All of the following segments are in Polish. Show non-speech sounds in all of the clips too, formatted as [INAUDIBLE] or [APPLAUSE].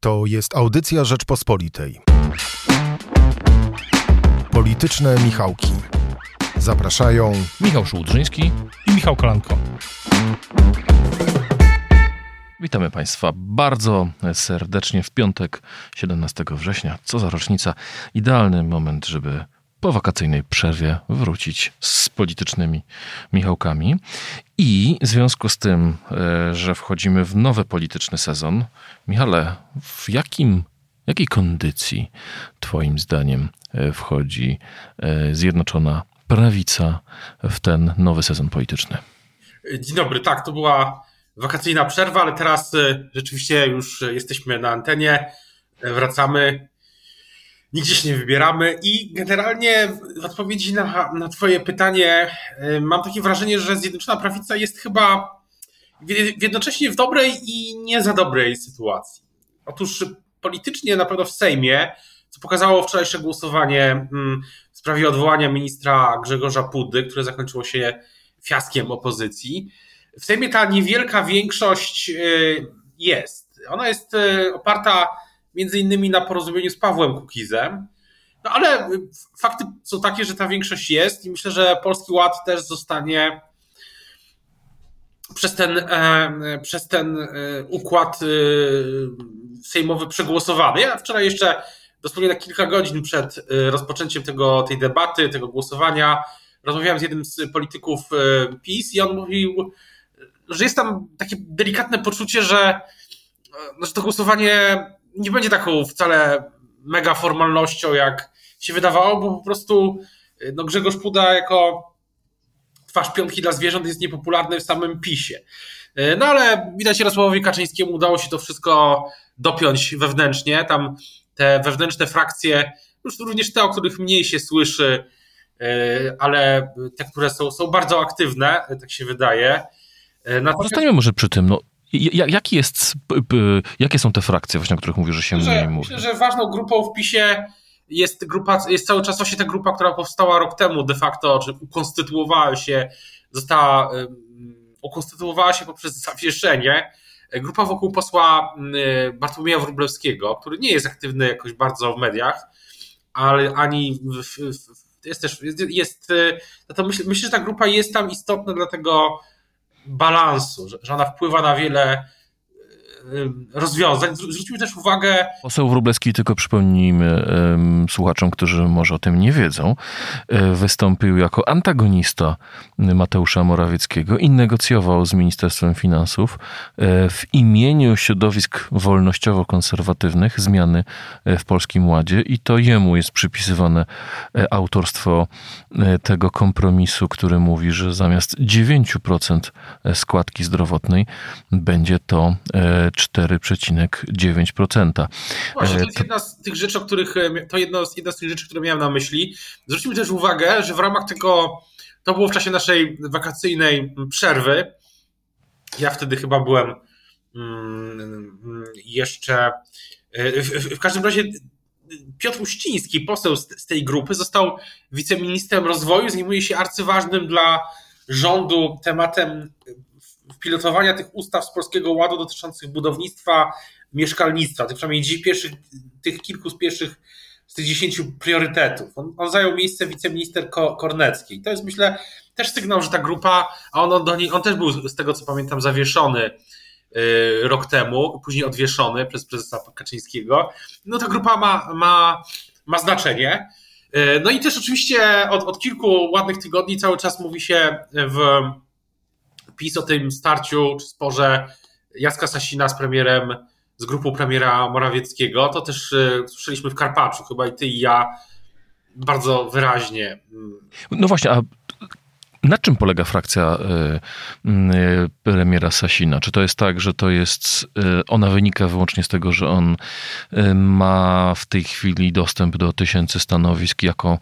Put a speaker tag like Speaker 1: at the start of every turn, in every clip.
Speaker 1: To jest audycja Rzeczpospolitej. Polityczne Michałki. Zapraszają
Speaker 2: Michał Szułdrzyński
Speaker 3: i Michał Kolanko.
Speaker 2: Witamy Państwa bardzo serdecznie w piątek 17 września. Co za rocznica. Idealny moment, żeby po wakacyjnej przerwie wrócić z politycznymi Michałkami. I w związku z tym, e, że wchodzimy w nowy polityczny sezon, Michale, w jakim, jakiej kondycji Twoim zdaniem e, wchodzi e, Zjednoczona Prawica w ten nowy sezon polityczny?
Speaker 3: Dzień dobry, tak, to była wakacyjna przerwa, ale teraz rzeczywiście już jesteśmy na antenie, wracamy nigdzie się nie wybieramy i generalnie w odpowiedzi na, na Twoje pytanie mam takie wrażenie, że Zjednoczona Prawica jest chyba jednocześnie w dobrej i nie za dobrej sytuacji. Otóż politycznie na pewno w Sejmie, co pokazało wczorajsze głosowanie w sprawie odwołania ministra Grzegorza Pudy, które zakończyło się fiaskiem opozycji. W Sejmie ta niewielka większość jest. Ona jest oparta między innymi na porozumieniu z Pawłem Kukizem. No ale fakty są takie, że ta większość jest i myślę, że Polski Ład też zostanie przez ten, e, przez ten e, układ e, sejmowy przegłosowany. Ja wczoraj jeszcze dosłownie na kilka godzin przed rozpoczęciem tego, tej debaty, tego głosowania rozmawiałem z jednym z polityków PiS i on mówił, że jest tam takie delikatne poczucie, że, że to głosowanie nie będzie taką wcale mega formalnością, jak się wydawało, bo po prostu no Grzegorz Puda jako twarz piątki dla zwierząt jest niepopularny w samym PiSie. No ale widać Jarosławowi Kaczyńskiemu udało się to wszystko dopiąć wewnętrznie. Tam te wewnętrzne frakcje, już również te, o których mniej się słyszy, ale te, które są, są bardzo aktywne, tak się wydaje.
Speaker 2: Natomiast... Zostańmy może przy tym. No, Jaki jest, jakie są te frakcje, właśnie, o których mówisz, że się
Speaker 3: myślę,
Speaker 2: mniej mówi?
Speaker 3: Myślę, że ważną grupą w PiSie jest grupa, jest cały czas właśnie ta grupa, która powstała rok temu de facto, czy ukonstytuowała się, została, ukonstytuowała się poprzez zawieszenie. Grupa wokół posła Bartłomieja Wróblewskiego, który nie jest aktywny jakoś bardzo w mediach, ale ani w, w, jest też, jest, jest no to myślę, myślę, że ta grupa jest tam istotna dlatego, balansu, że, ona wpływa na wiele rozwiązań. Zwróćmy też uwagę.
Speaker 2: Poseł Wróblewski, tylko przypomnijmy słuchaczom, którzy może o tym nie wiedzą, e, wystąpił jako antagonista Mateusza Morawieckiego i negocjował z Ministerstwem Finansów e, w imieniu środowisk wolnościowo-konserwatywnych zmiany e, w Polskim Ładzie i to jemu jest przypisywane autorstwo tego kompromisu, który mówi, że zamiast 9% składki zdrowotnej będzie to 4,9%.
Speaker 3: Właśnie, to jest jedna z tych rzeczy, o których, to jedno, jedna z tych rzeczy, które miałem na myśli. Zwróćmy też uwagę, że w ramach tego, to było w czasie naszej wakacyjnej przerwy. Ja wtedy chyba byłem mm, jeszcze, w, w każdym razie Piotr Uściński, poseł z, z tej grupy, został wiceministrem rozwoju, zajmuje się arcyważnym dla rządu tematem pilotowania tych ustaw z Polskiego Ładu dotyczących budownictwa, mieszkalnictwa, tych przynajmniej pierwszych, tych kilku z pierwszych z tych dziesięciu priorytetów. On, on zajął miejsce wiceminister Korneckiej. To jest myślę też sygnał, że ta grupa, a on, on, do niej, on też był z tego co pamiętam zawieszony yy, rok temu, później odwieszony przez prezesa Kaczyńskiego. No ta grupa ma, ma, ma znaczenie. Yy, no i też oczywiście od, od kilku ładnych tygodni cały czas mówi się w PiS o tym starciu czy sporze Jacka Sasina z premierem, z grupą premiera Morawieckiego, to też y, słyszeliśmy w Karpaczu, chyba i ty i ja bardzo wyraźnie.
Speaker 2: No właśnie, a na czym polega frakcja y, y, premiera Sasina? Czy to jest tak, że to jest, y, ona wynika wyłącznie z tego, że on ma w tej chwili dostęp do tysięcy stanowisk jako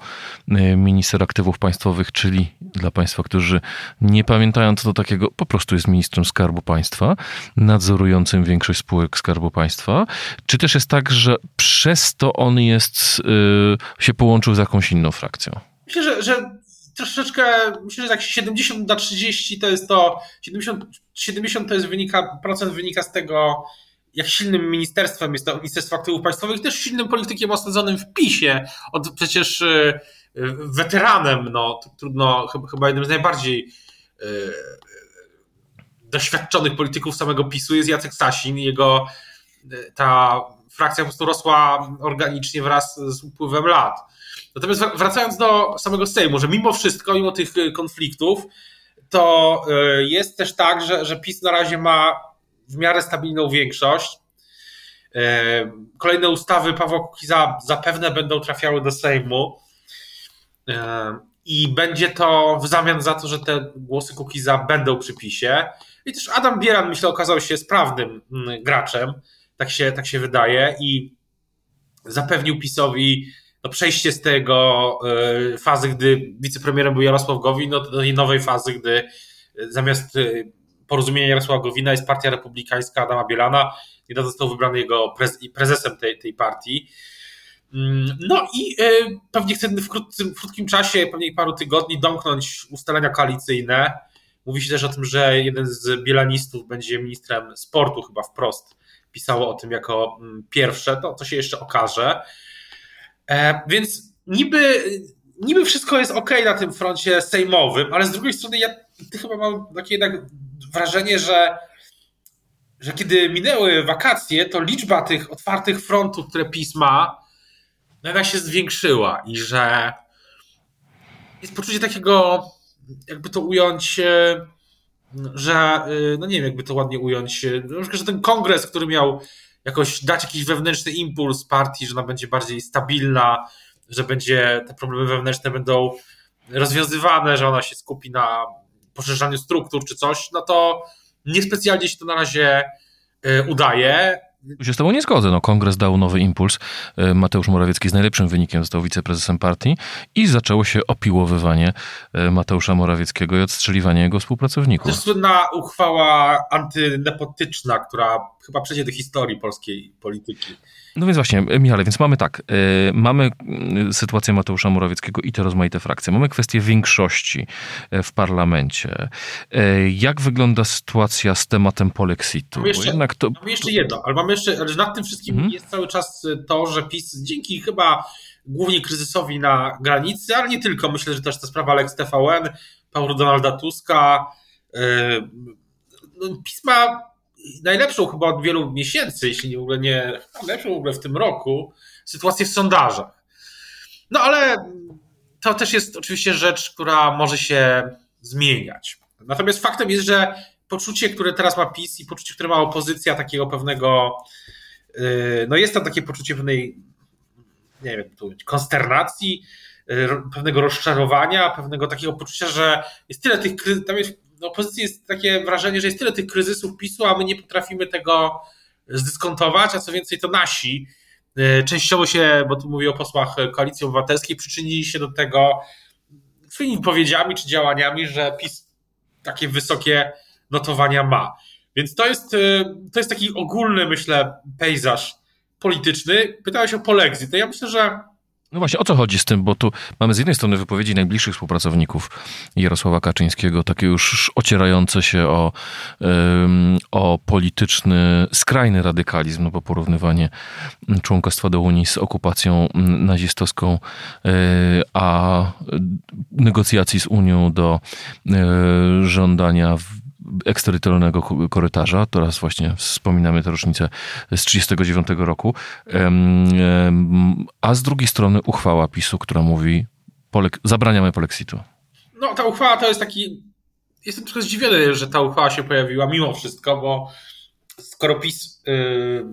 Speaker 2: minister aktywów państwowych, czyli dla Państwa, którzy nie pamiętają co to takiego, po prostu jest ministrem Skarbu Państwa, nadzorującym większość spółek Skarbu Państwa. Czy też jest tak, że przez to on jest, się połączył z jakąś inną frakcją?
Speaker 3: Myślę, że, że troszeczkę, myślę, że tak 70 na 30 to jest to, 70, 70 to jest wynika, procent wynika z tego, jak silnym ministerstwem jest to Ministerstwo Aktywów Państwowych, też silnym politykiem osadzonym w PiSie. On przecież e, weteranem, no trudno, chyba jednym z najbardziej doświadczonych polityków samego PiSu jest Jacek Sasin. Jego ta frakcja po prostu rosła organicznie wraz z upływem lat. Natomiast wracając do samego Sejmu, że mimo wszystko, mimo tych konfliktów, to jest też tak, że, że PiS na razie ma w miarę stabilną większość. E, kolejne ustawy Pawła Kukiza zapewne będą trafiały do Sejmu i będzie to w zamian za to, że te głosy Kukiza będą przy PiSie. I też Adam Bieran, myślę, okazał się sprawnym mm, graczem, tak się, tak się wydaje, i zapewnił PiSowi no, przejście z tego e, fazy, gdy wicepremierem był Jarosław Gowin, no, do tej nowej fazy, gdy zamiast porozumienia Jarosława Gowina jest partia republikańska Adama Bielana. Niedawno został wybrany jego prezesem tej, tej partii. Mm, no i e, pewnie chce w, w krótkim czasie, pewnie paru tygodni, domknąć ustalenia koalicyjne. Mówi się też o tym, że jeden z bielanistów będzie ministrem sportu, chyba wprost pisało o tym jako mm, pierwsze, to, to się jeszcze okaże. E, więc niby, niby wszystko jest ok na tym froncie sejmowym, ale z drugiej strony ja chyba mam takie jednak wrażenie, że, że kiedy minęły wakacje, to liczba tych otwartych frontów, które PiS ma, nagle się zwiększyła i że jest poczucie takiego, jakby to ująć, e, że, e, no nie wiem, jakby to ładnie ująć, e, że ten kongres, który miał jakoś dać jakiś wewnętrzny impuls partii, że ona będzie bardziej stabilna, że będzie, te problemy wewnętrzne będą rozwiązywane, że ona się skupi na poszerzaniu struktur czy coś, no to niespecjalnie się to na razie e, udaje.
Speaker 2: Tu się z tobą nie zgodzę. No, kongres dał nowy impuls. E, Mateusz Morawiecki z najlepszym wynikiem został wiceprezesem partii i zaczęło się opiłowywanie e, Mateusza Morawieckiego i odstrzeliwanie jego współpracowników.
Speaker 3: To słynna uchwała antynepotyczna, która chyba przejdzie do historii polskiej polityki.
Speaker 2: No więc właśnie, Michale, więc mamy tak, y, mamy y, sytuację Mateusza Morawieckiego i te rozmaite frakcje. Mamy kwestię większości y, w parlamencie. Jak wygląda sytuacja z tematem polexitu?
Speaker 3: Mamy jeszcze, Jednak to... jeszcze jedno, ale mamy jeszcze, ale nad tym wszystkim mhm. jest cały czas to, że PiS dzięki chyba głównie kryzysowi na granicy, ale nie tylko, myślę, że też ta sprawa Lex TVN, Paulu Donalda Tuska, no, PiS ma najlepszą chyba od wielu miesięcy, jeśli nie w ogóle nie, najlepszą w ogóle w tym roku, sytuację w sondażach. No ale to też jest oczywiście rzecz, która może się zmieniać. Natomiast faktem jest, że poczucie, które teraz ma PiS i poczucie, które ma opozycja, takiego pewnego, yy, no jest tam takie poczucie pewnej, nie wiem, tu konsternacji, yy, pewnego rozczarowania, pewnego takiego poczucia, że jest tyle tych, tam jest opozycji jest takie wrażenie, że jest tyle tych kryzysów PiSu, a my nie potrafimy tego zdyskontować, a co więcej to nasi e, częściowo się, bo tu mówię o posłach Koalicji Obywatelskiej, przyczynili się do tego swoimi wypowiedziami czy działaniami, że PiS takie wysokie notowania ma. Więc to jest, e, to jest taki ogólny, myślę, pejzaż polityczny. Pytałeś o polexit. To ja myślę, że
Speaker 2: no właśnie, o co chodzi z tym? Bo tu mamy z jednej strony wypowiedzi najbliższych współpracowników Jarosława Kaczyńskiego, takie już ocierające się o, o polityczny, skrajny radykalizm, no bo porównywanie członkostwa do Unii z okupacją nazistowską, e, a negocjacji z Unią do e, żądania eksterytorialnego korytarza. Teraz właśnie wspominamy tę rocznicę z 1939 roku. A z drugiej strony uchwała PiSu, która mówi polek zabraniamy polexitu.
Speaker 3: No ta uchwała to jest taki... Jestem trochę zdziwiony, że ta uchwała się pojawiła mimo wszystko, bo skoro PiS yy,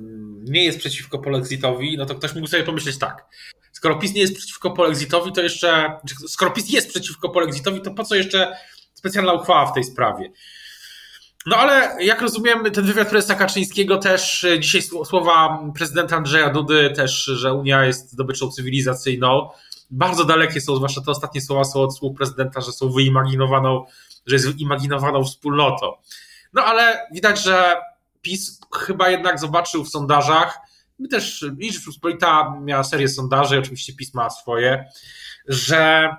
Speaker 3: nie jest przeciwko polexitowi, no to ktoś mógł sobie pomyśleć tak. Skoro PiS nie jest przeciwko polexitowi, to jeszcze... Skoro PiS jest przeciwko polexitowi, to po co jeszcze specjalna uchwała w tej sprawie? No ale jak rozumiem, ten wywiad prezesa Kaczyńskiego też e, dzisiaj słowa prezydenta Andrzeja Dudy też, że Unia jest zdobyczą cywilizacyjną. Bardzo dalekie są, zwłaszcza te ostatnie słowa są od słów prezydenta, że są wyimaginowaną, że jest wyimaginowaną wspólnotą. No ale widać, że PiS chyba jednak zobaczył w sondażach, my też, i Rzeczpospolita miała serię sondaży, oczywiście PiS ma swoje, że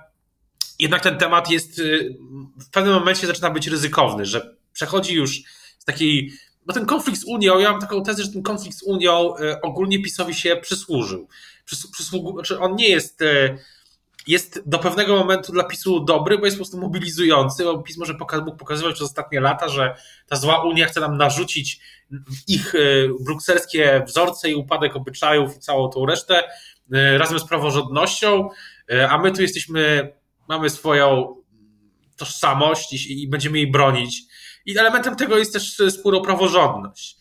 Speaker 3: jednak ten temat jest y, w pewnym momencie zaczyna być ryzykowny, że przechodzi już z takiej no ten konflikt z Unią, ja mam taką tezę, że ten konflikt z Unią e, ogólnie PiSowi się przysłużył. Przys, przysługu, znaczy on nie jest, e, jest do pewnego momentu dla PiSu dobry, bo jest po prostu mobilizujący, bo PiS może poka mógł pokazywać przez ostatnie lata, że ta zła Unia chce nam narzucić ich e, brukselskie wzorce i upadek obyczajów i całą tą resztę razem z praworządnością, a my tu jesteśmy, mamy swoją tożsamość i, i będziemy jej bronić i elementem tego jest też spóro praworządność.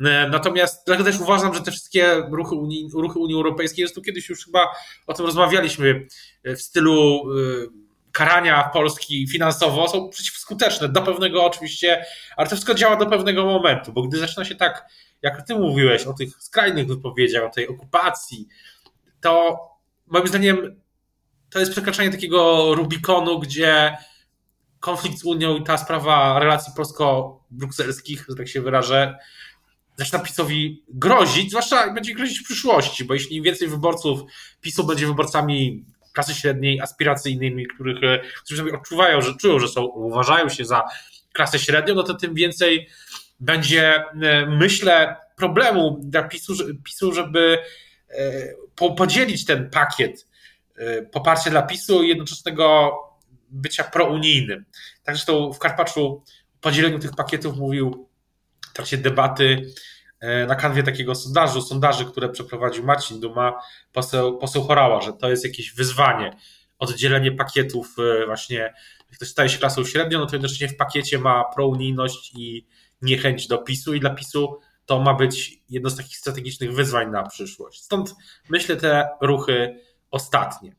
Speaker 3: E, natomiast dlatego też uważam, że te wszystkie ruchy Unii, ruchy Unii Europejskiej, tu kiedyś już chyba o tym rozmawialiśmy, e, w stylu e, karania Polski finansowo są przeciwskuteczne do pewnego oczywiście, ale to wszystko działa do pewnego momentu, bo gdy zaczyna się tak, jak ty mówiłeś o tych skrajnych wypowiedziach, o tej okupacji, to moim zdaniem to jest przekraczanie takiego Rubikonu, gdzie konflikt z Unią i ta sprawa relacji polsko-brukselskich, że tak się wyrażę, zaczyna PiSowi grozić, zwłaszcza będzie grozić w przyszłości, bo jeśli więcej wyborców PiSu będzie wyborcami klasy średniej, aspiracyjnymi, których, którzy sobie odczuwają, że czują, że są, uważają się za klasę średnią, no to tym więcej będzie, e, myślę, problemu dla PiSu, PiSu żeby e, podzielić ten pakiet e, poparcia dla PiSu i jednoczesnego bycia prounijnym. Tak zresztą w Karpaczu o podzieleniu tych pakietów mówił w trakcie debaty e, na kanwie takiego sondażu, sondaży, które przeprowadził Marcin Duma, poseł, poseł Chorała, że to jest jakieś wyzwanie, oddzielenie pakietów e, właśnie, jak ktoś staje się klasą średnią, no to jednocześnie w pakiecie ma prounijność i niechęć do PiSu i dla PiSu to ma być jedno z takich strategicznych wyzwań na przyszłość. Stąd myślę te ruchy ostatnie.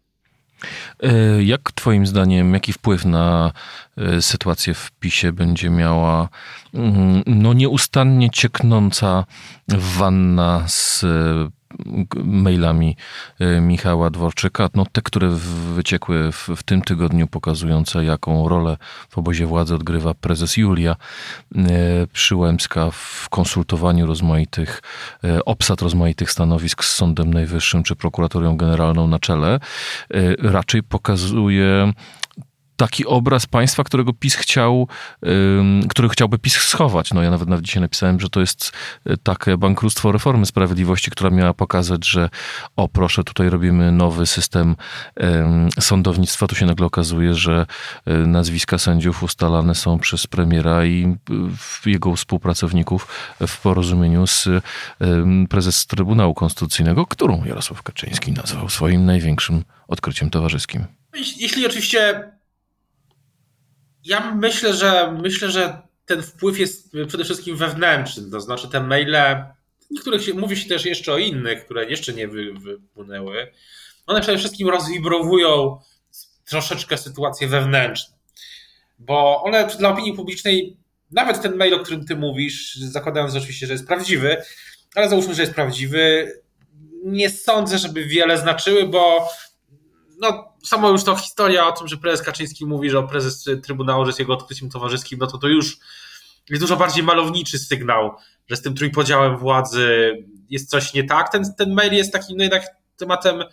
Speaker 2: E, jak Twoim zdaniem, jaki wpływ na e, sytuację w PiSie będzie miała mm, no, nieustannie cieknąca wanna z mailami e, Michała Dworczyka, no te, które wyciekły w, w, tym tygodniu, pokazujące jaką rolę w obozie władzy odgrywa prezes Julia e, Przyłębska w konsultowaniu rozmaitych, e, obsad rozmaitych stanowisk z Sądem Najwyższym czy Prokuratorią Generalną na czele, raczej pokazuje taki obraz państwa, którego PiS chciał, który chciałby PiS schować. No ja nawet, nawet dzisiaj napisałem, że to jest e, takie bankructwo reformy sprawiedliwości, która miała pokazać, że o proszę, tutaj robimy nowy system sądownictwa. Tu się nagle okazuje, że e, nazwiska sędziów ustalane są przez premiera i jego współpracowników w porozumieniu z prezes Trybunału Konstytucyjnego, którą Jarosław Kaczyński nazwał swoim największym odkryciem towarzyskim.
Speaker 3: Jeśli oczywiście ja myślę, że myślę, że ten wpływ jest przede wszystkim wewnętrzny, to znaczy te maile, niektórych się, mówi się też jeszcze o innych, które jeszcze nie wy, wypłynęły, one przede wszystkim rozwibrowują troszeczkę sytuację wewnętrzną, bo one dla opinii publicznej, nawet ten mail, o którym ty mówisz, zakładając oczywiście, że jest prawdziwy, ale załóżmy, że jest prawdziwy, nie sądzę, żeby wiele znaczyły, bo no, samo już to historia o tym, że prezes Kaczyński mówi, że prezes Trybunału, że jest jego odkryciem towarzyskim, no to to już jest dużo bardziej malowniczy sygnał, że z tym trójpodziałem władzy jest coś nie tak. Ten, ten mail jest takim no jednak tematem,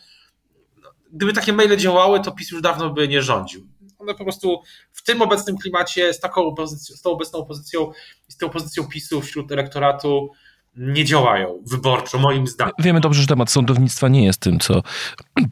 Speaker 3: no, gdyby takie maile działały, to PiS już dawno by nie rządził. One po prostu w tym obecnym klimacie, z taką opozycją, z tą obecną opozycją i z tą opozycją PiSu wśród elektoratu, nie działają wyborczo, moim zdaniem.
Speaker 2: Wiemy dobrze, że temat sądownictwa nie jest tym, co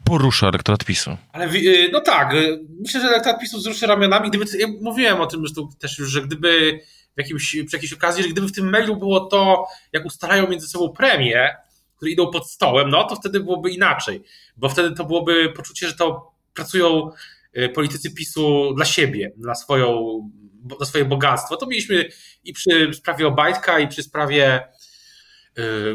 Speaker 2: porusza elektorat PiSu.
Speaker 3: Ale y, no tak, y, myślę, że elektorat PiSu wzruszy ramionami. Gdyby, ja mówiłem o tym też już, że gdyby w jakimś, przy jakiejś okazji, że gdyby w tym mailu było to, jak ustalają między sobą premie, które idą pod stołem, no to wtedy byłoby inaczej, bo wtedy to byłoby poczucie, że to pracują y, politycy PiSu dla siebie, dla, swoją, dla swoje bogactwo. To mieliśmy i przy sprawie Obajtka, i przy sprawie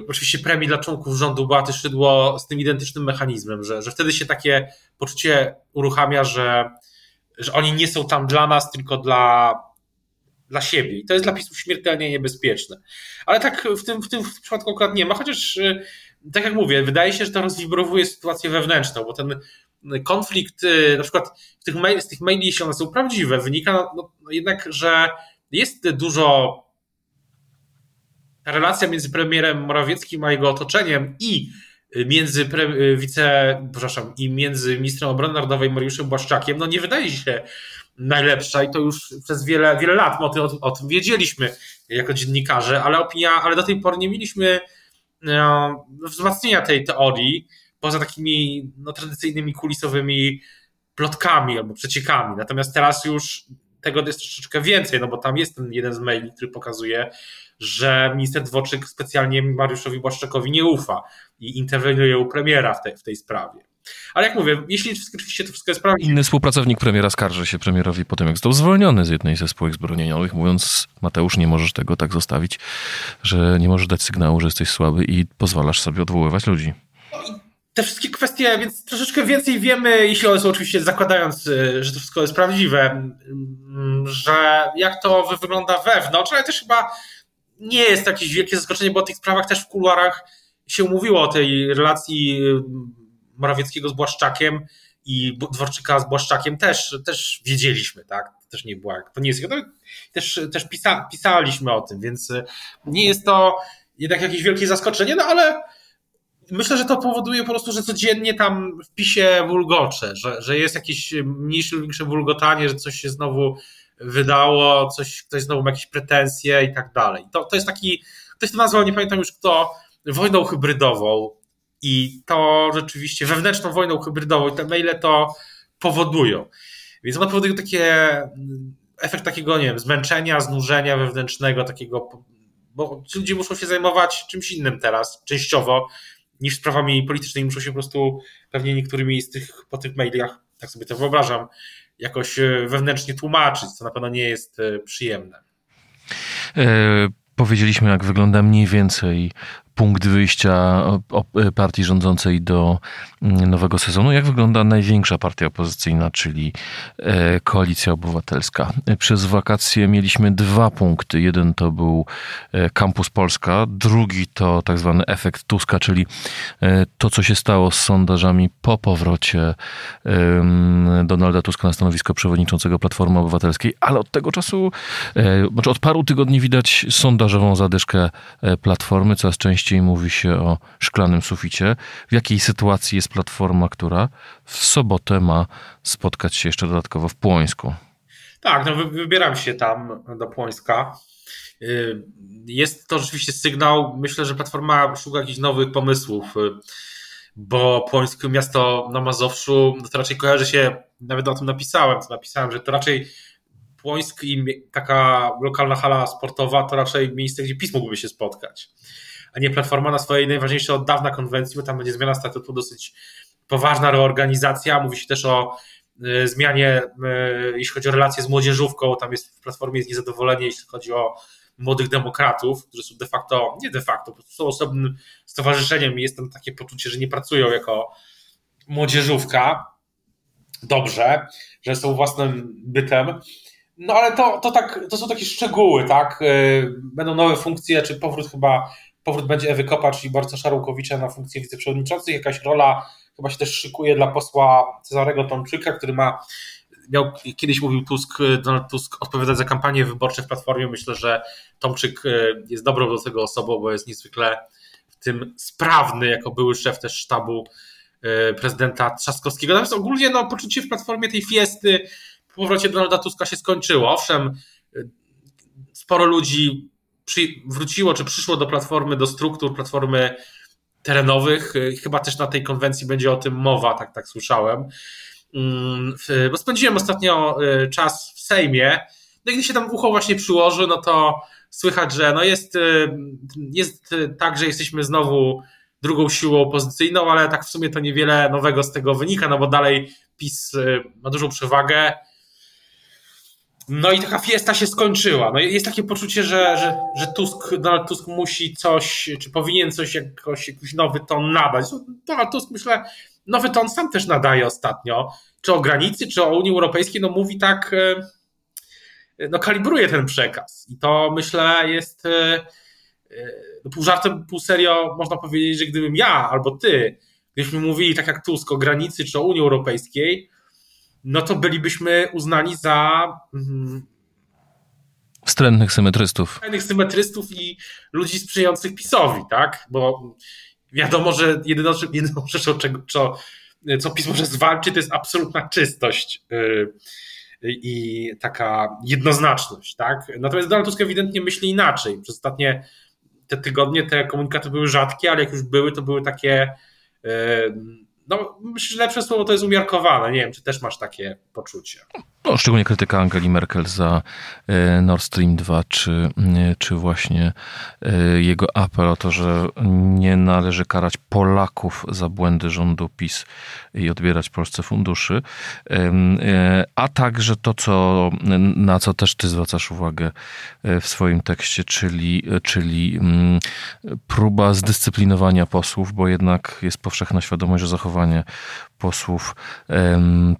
Speaker 3: oczywiście premii dla członków rządu Beaty Szydło z tym identycznym mechanizmem, że, że wtedy się takie poczucie uruchamia, że, że oni nie są tam dla nas, tylko dla, dla siebie. I to jest dla PiSów śmiertelnie niebezpieczne. Ale tak w tym, w tym przypadku akurat nie ma, chociaż yy, tak jak mówię, wydaje się, że to rozwibrowuje sytuację wewnętrzną, bo ten konflikt, yy, na przykład tych, maili, z tych maili, jeśli one są prawdziwe, wynika no, no jednak, że jest dużo relacja między premierem Morawieckim a jego otoczeniem i między pre, wice, przepraszam, i między ministrem obrony narodowej Mariuszem Błaszczakiem, no nie wydaje się najlepsza i to już przez wiele, wiele lat o tym, o tym wiedzieliśmy jako dziennikarze, ale opinia, ale do tej pory nie mieliśmy no, wzmacnienia tej teorii poza takimi no, tradycyjnymi kulisowymi plotkami albo przeciekami. Natomiast teraz już tego jest troszeczkę więcej, no bo tam jest ten jeden z maili, który pokazuje, że minister Dworczyk specjalnie Mariuszowi Błaszczakowi nie ufa i interweniuje u premiera w tej, w tej sprawie. Ale jak mówię, jeśli oczywiście to wszystko jest prawda.
Speaker 2: Inny współpracownik premiera skarży się premierowi po tym, jak został zwolniony z jednej ze spółek zbrojeniowych, mówiąc: Mateusz, nie możesz tego tak zostawić, że nie możesz dać sygnału, że jesteś słaby i pozwalasz sobie odwoływać ludzi.
Speaker 3: Te wszystkie kwestie, więc troszeczkę więcej wiemy, jeśli one są oczywiście zakładając, y, że to wszystko jest prawdziwe, mm, że jak to wygląda wewnątrz, ale też chyba nie jest jakieś wielkie zaskoczenie, bo o tych sprawach też w kuluarach się mówiło o tej relacji y, Morawieckiego z Błaszczakiem i Dworczyka z Błaszczakiem też, też wiedzieliśmy, tak? Też nie była, to nie jest, no, też, też pisa, pisaliśmy o tym, więc y, nie jest to jednak jakieś wielkie zaskoczenie, no ale myślę, że to powoduje po prostu, że codziennie tam w pisie wulgocze, że, że jest jakieś mniejsze lub większe wulgotanie, że coś się znowu wydało, coś, ktoś znowu ma jakieś pretensje i tak dalej. To, to jest taki, ktoś to nazwał, nie pamiętam już kto, wojną hybrydową i to rzeczywiście wewnętrzną wojną hybrydową i te maile to powodują. Więc one powodują takie efekt takiego, nie wiem, zmęczenia, znużenia wewnętrznego, takiego, bo ludzie muszą się zajmować czymś innym teraz, częściowo, niż sprawami politycznymi, muszą się po prostu pewnie niektórymi z tych, po tych mailach, tak sobie to wyobrażam, jakoś e, wewnętrznie tłumaczyć, co na pewno nie jest e, przyjemne.
Speaker 2: E, powiedzieliśmy, jak wygląda mniej więcej punkt wyjścia partii rządzącej do mm, nowego sezonu. Jak wygląda największa partia opozycyjna, czyli e, Koalicja Obywatelska? Przez wakacje mieliśmy dwa punkty. Jeden to był e, Kampus Polska, drugi to tak zwany efekt Tuska, czyli e, to, co się stało z sondażami po powrocie Donalda Tuska na stanowisko przewodniczącego Platformy Obywatelskiej, ale od tego czasu, znaczy od paru tygodni widać sondażową zadyszkę Platformy, coraz częściej częściej mówi się o szklanym suficie. W jakiej sytuacji jest platforma, która w sobotę ma spotkać się jeszcze dodatkowo w Płońsku?
Speaker 3: Tak, no wybieram się tam do Płońska. Y, jest to rzeczywiście sygnał. Myślę, że Platforma szuka jakichś nowych pomysłów, y, bo Płońskie miasto na Mazowszu no to raczej kojarzy się, nawet o tym napisałem, to napisałem, że to raczej Płońsk i taka lokalna hala sportowa to raczej miejsce, gdzie PiS mógłby się spotkać a nie Platforma na swojej najważniejszej od dawna konwencji, bo tam będzie zmiana statutu, dosyć poważna reorganizacja. Mówi się też o y, zmianie, y, jeśli chodzi o relacje z młodzieżówką. Tam jest w Platformie jest niezadowolenie, jeśli chodzi o młodych demokratów, którzy są de facto, nie de facto, po są osobnym stowarzyszeniem i jest tam takie poczucie, że nie pracują jako młodzieżówka. Dobrze, że są własnym bytem. No ale to, to, tak, to są takie szczegóły, tak? Y, będą nowe funkcje, czy powrót chyba powrót będzie Ewy Kopacz i Borca Szarłkowicza na funkcję wiceprzewodniczących. Jakaś rola chyba się też szykuje dla posła Cezarego Tomczyka, który ma miał, kiedyś mówił Tusk, Donald Tusk odpowiadać za kampanię wyborcze w Platformie. Myślę, że Tomczyk e, jest dobrą do tego osobą, bo jest niezwykle w tym sprawny, jako były szef też sztabu e, prezydenta Trzaskowskiego. Natomiast ogólnie no, poczucie w Platformie tej fiesty po powrocie Donalda Tuska się skończyło. Owszem, e, sporo ludzi przy, wróciło, czy przyszło do platformy, do struktur platformy terenowych. Chyba też na tej konwencji będzie o tym mowa, tak, tak słyszałem. Mm, bo spędziłem ostatnio y, czas w Sejmie. No i gdy się tam ucho właśnie przyłoży, no to słychać, że no jest, y, jest tak, że jesteśmy znowu drugą siłą opozycyjną, ale tak w sumie to niewiele nowego z tego wynika, no bo dalej PiS y, ma dużą przewagę no i taka fiesta się skończyła. No jest takie poczucie, że, że, że Tusk, Donald Tusk musi coś, czy powinien coś, jakoś, jakiś nowy ton nadać. No, Donald Tusk, myślę, nowy ton sam też nadaje ostatnio. Czy o granicy, czy o Unii Europejskiej, no mówi tak, e, no kalibruje ten przekaz. I to myślę jest e, e, no pół żartem, pół serio można powiedzieć, że gdybym ja albo ty, gdybyśmy mówili tak jak Tusk o granicy czy o Unii Europejskiej, no to bylibyśmy uznani za
Speaker 2: mm, wstrętnych symetrystów.
Speaker 3: Wstrętnych symetrystów i ludzi sprzyjających PiSowi, tak? Bo wiadomo, że jedyną, [LAUGHS] jedyną rzeczą, czego, co, co PiS może zwalczyć, to jest absolutna czystość yy, i taka jednoznaczność, tak? Natomiast Donald Tusk ewidentnie myśli inaczej. Przez ostatnie te tygodnie te komunikaty były rzadkie, ale jak już były, to były takie no, myślę, że lepsze słowo to jest umiarkowane. Nie wiem, czy też masz takie poczucie.
Speaker 2: No, szczególnie krytyka Angeli Merkel za e, Nord Stream 2, czy, e, czy właśnie e, jego apel o to, że nie należy karać Polaków za błędy rządu PiS i odbierać Polsce funduszy, a także to, co, na co też ty zwracasz uwagę w swoim tekście, czyli, czyli mm, próba zdyscyplinowania posłów, bo jednak jest powszechna świadomość, że zachowanie posłów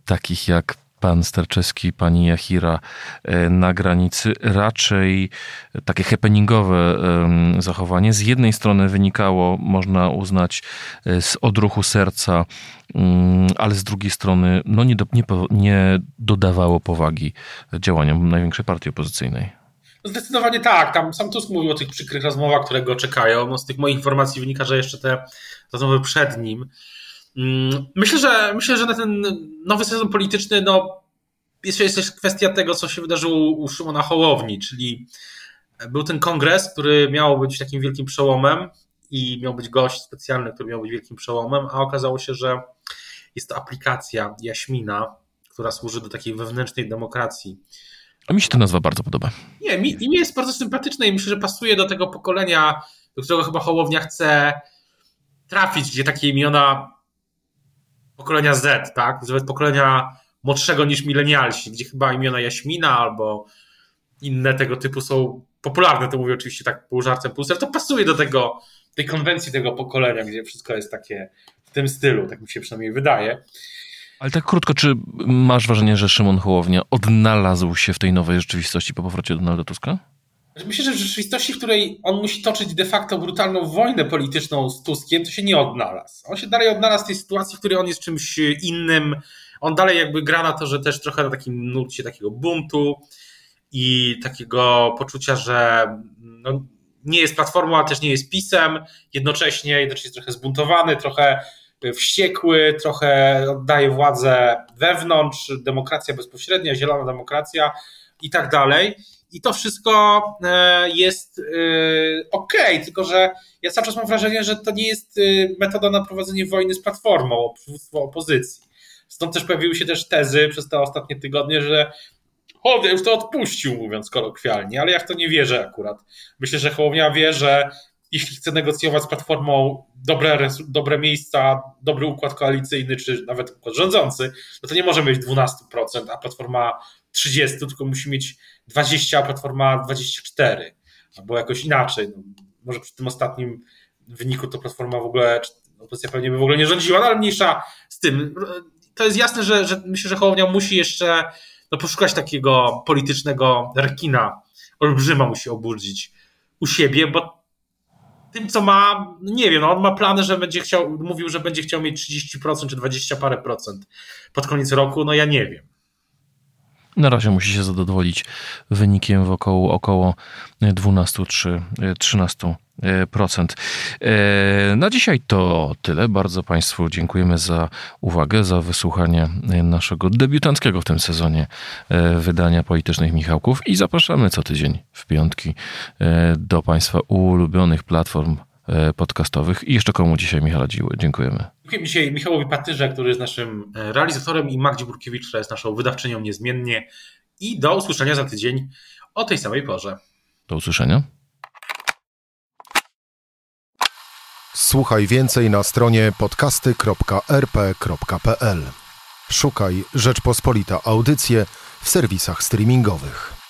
Speaker 2: takich jak pan Sterczewski, pani Jachira e, na granicy, raczej takie happeningowe zachowanie. Z jednej strony wynikało, można uznać, e, z odruchu serca, mm, ale z drugiej strony no nie, do, nie, nie dodawało powagi działaniom największej partii opozycyjnej.
Speaker 3: Zdecydowanie tak. Tam sam Tusk mówił o tych przykrych rozmowach, które go czekają. No, z tych moich informacji wynika, że jeszcze te rozmowy przed nim. Mm, myślę, że myślę, że na ten nowy sezon polityczny, no, jest też kwestia tego, co się wydarzyło u Szymona Hołowni, czyli był ten kongres, który miał być takim wielkim przełomem i miał być gość specjalny, który miał być wielkim przełomem, a okazało się, że jest to aplikacja Jaśmina, która służy do takiej wewnętrznej demokracji.
Speaker 2: A mi się ta nazwa bardzo podoba.
Speaker 3: Nie, mi, mi jest bardzo sympatyczne i myślę, że pasuje do tego pokolenia, do którego chyba Hołownia chce trafić, gdzie takie imiona pokolenia Z, tak? Nawet pokolenia młodszego niż milenialsi, gdzie chyba imiona Jaśmina albo inne tego typu są popularne, to mówię oczywiście tak pół żartem, pół to pasuje do tego, tej konwencji tego pokolenia, gdzie wszystko jest takie w tym stylu, tak mi się przynajmniej wydaje.
Speaker 2: Ale tak krótko, czy masz wrażenie, że Szymon Hołownia odnalazł się w tej nowej rzeczywistości po powrocie Donalda Tuska?
Speaker 3: Myślę, że w rzeczywistości, w której on musi toczyć de facto brutalną wojnę polityczną z Tuskiem, to się nie odnalazł. On się dalej odnalazł w tej sytuacji, w której on jest czymś innym. On dalej jakby gra na to, że też trochę na takim nurcie takiego buntu i takiego poczucia, że no, nie jest platformą, a też nie jest pisem. Jednocześnie, jednocześnie jest trochę zbuntowany, trochę wściekły, trochę oddaje władzę wewnątrz, demokracja bezpośrednia, zielona demokracja i tak dalej. I to wszystko e, jest e, ok, tylko że ja cały czas mam wrażenie, że to nie jest e, metoda na prowadzenie wojny z platformą o opozycji. Stąd też pojawiły się też tezy przez te ostatnie tygodnie, że Hołownia już to odpuścił, mówiąc kolokwialnie, ale ja w to nie wierzę akurat. Myślę, że Hołownia wie, że jeśli chce negocjować z Platformą dobre, dobre miejsca, dobry układ koalicyjny, czy nawet układ rządzący, no to nie może mieć 12%, a Platforma 30, tylko musi mieć 20, a Platforma 24. Albo jakoś inaczej. No, może przy tym ostatnim wyniku to Platforma w ogóle, opozycja pewnie by w ogóle nie rządziła, no ale mniejsza z tym. To jest jasne, że, że myślę, że Hołownia musi jeszcze no, poszukać takiego politycznego rekina. Olbrzyma musi obudzić u siebie, bo tym, co ma, nie wiem, no on ma plany, że będzie chciał, mówił, że będzie chciał mieć 30% czy 20 parę procent pod koniec roku, no ja nie wiem.
Speaker 2: Na razie musi się zadowolić wynikiem w około, około 12-13%. E, na dzisiaj to tyle. Bardzo Państwu dziękujemy za uwagę, za wysłuchanie naszego debiutanckiego w tym sezonie e, wydania politycznych Michałków i zapraszamy co tydzień w piątki e, do Państwa ulubionych platform podcastowych. I jeszcze komu dzisiaj Michała Dziły. Dziękujemy.
Speaker 3: Dziękujemy dzisiaj Michałowi Patyrze, który jest naszym realizatorem i Magdzie Burkiewicz, która jest naszą wydawczynią niezmiennie. I do usłyszenia za tydzień o tej samej porze.
Speaker 2: Do usłyszenia.
Speaker 1: Słuchaj więcej na stronie podcasty.rp.pl. Szukaj Rzeczpospolita Audycje w serwisach streamingowych.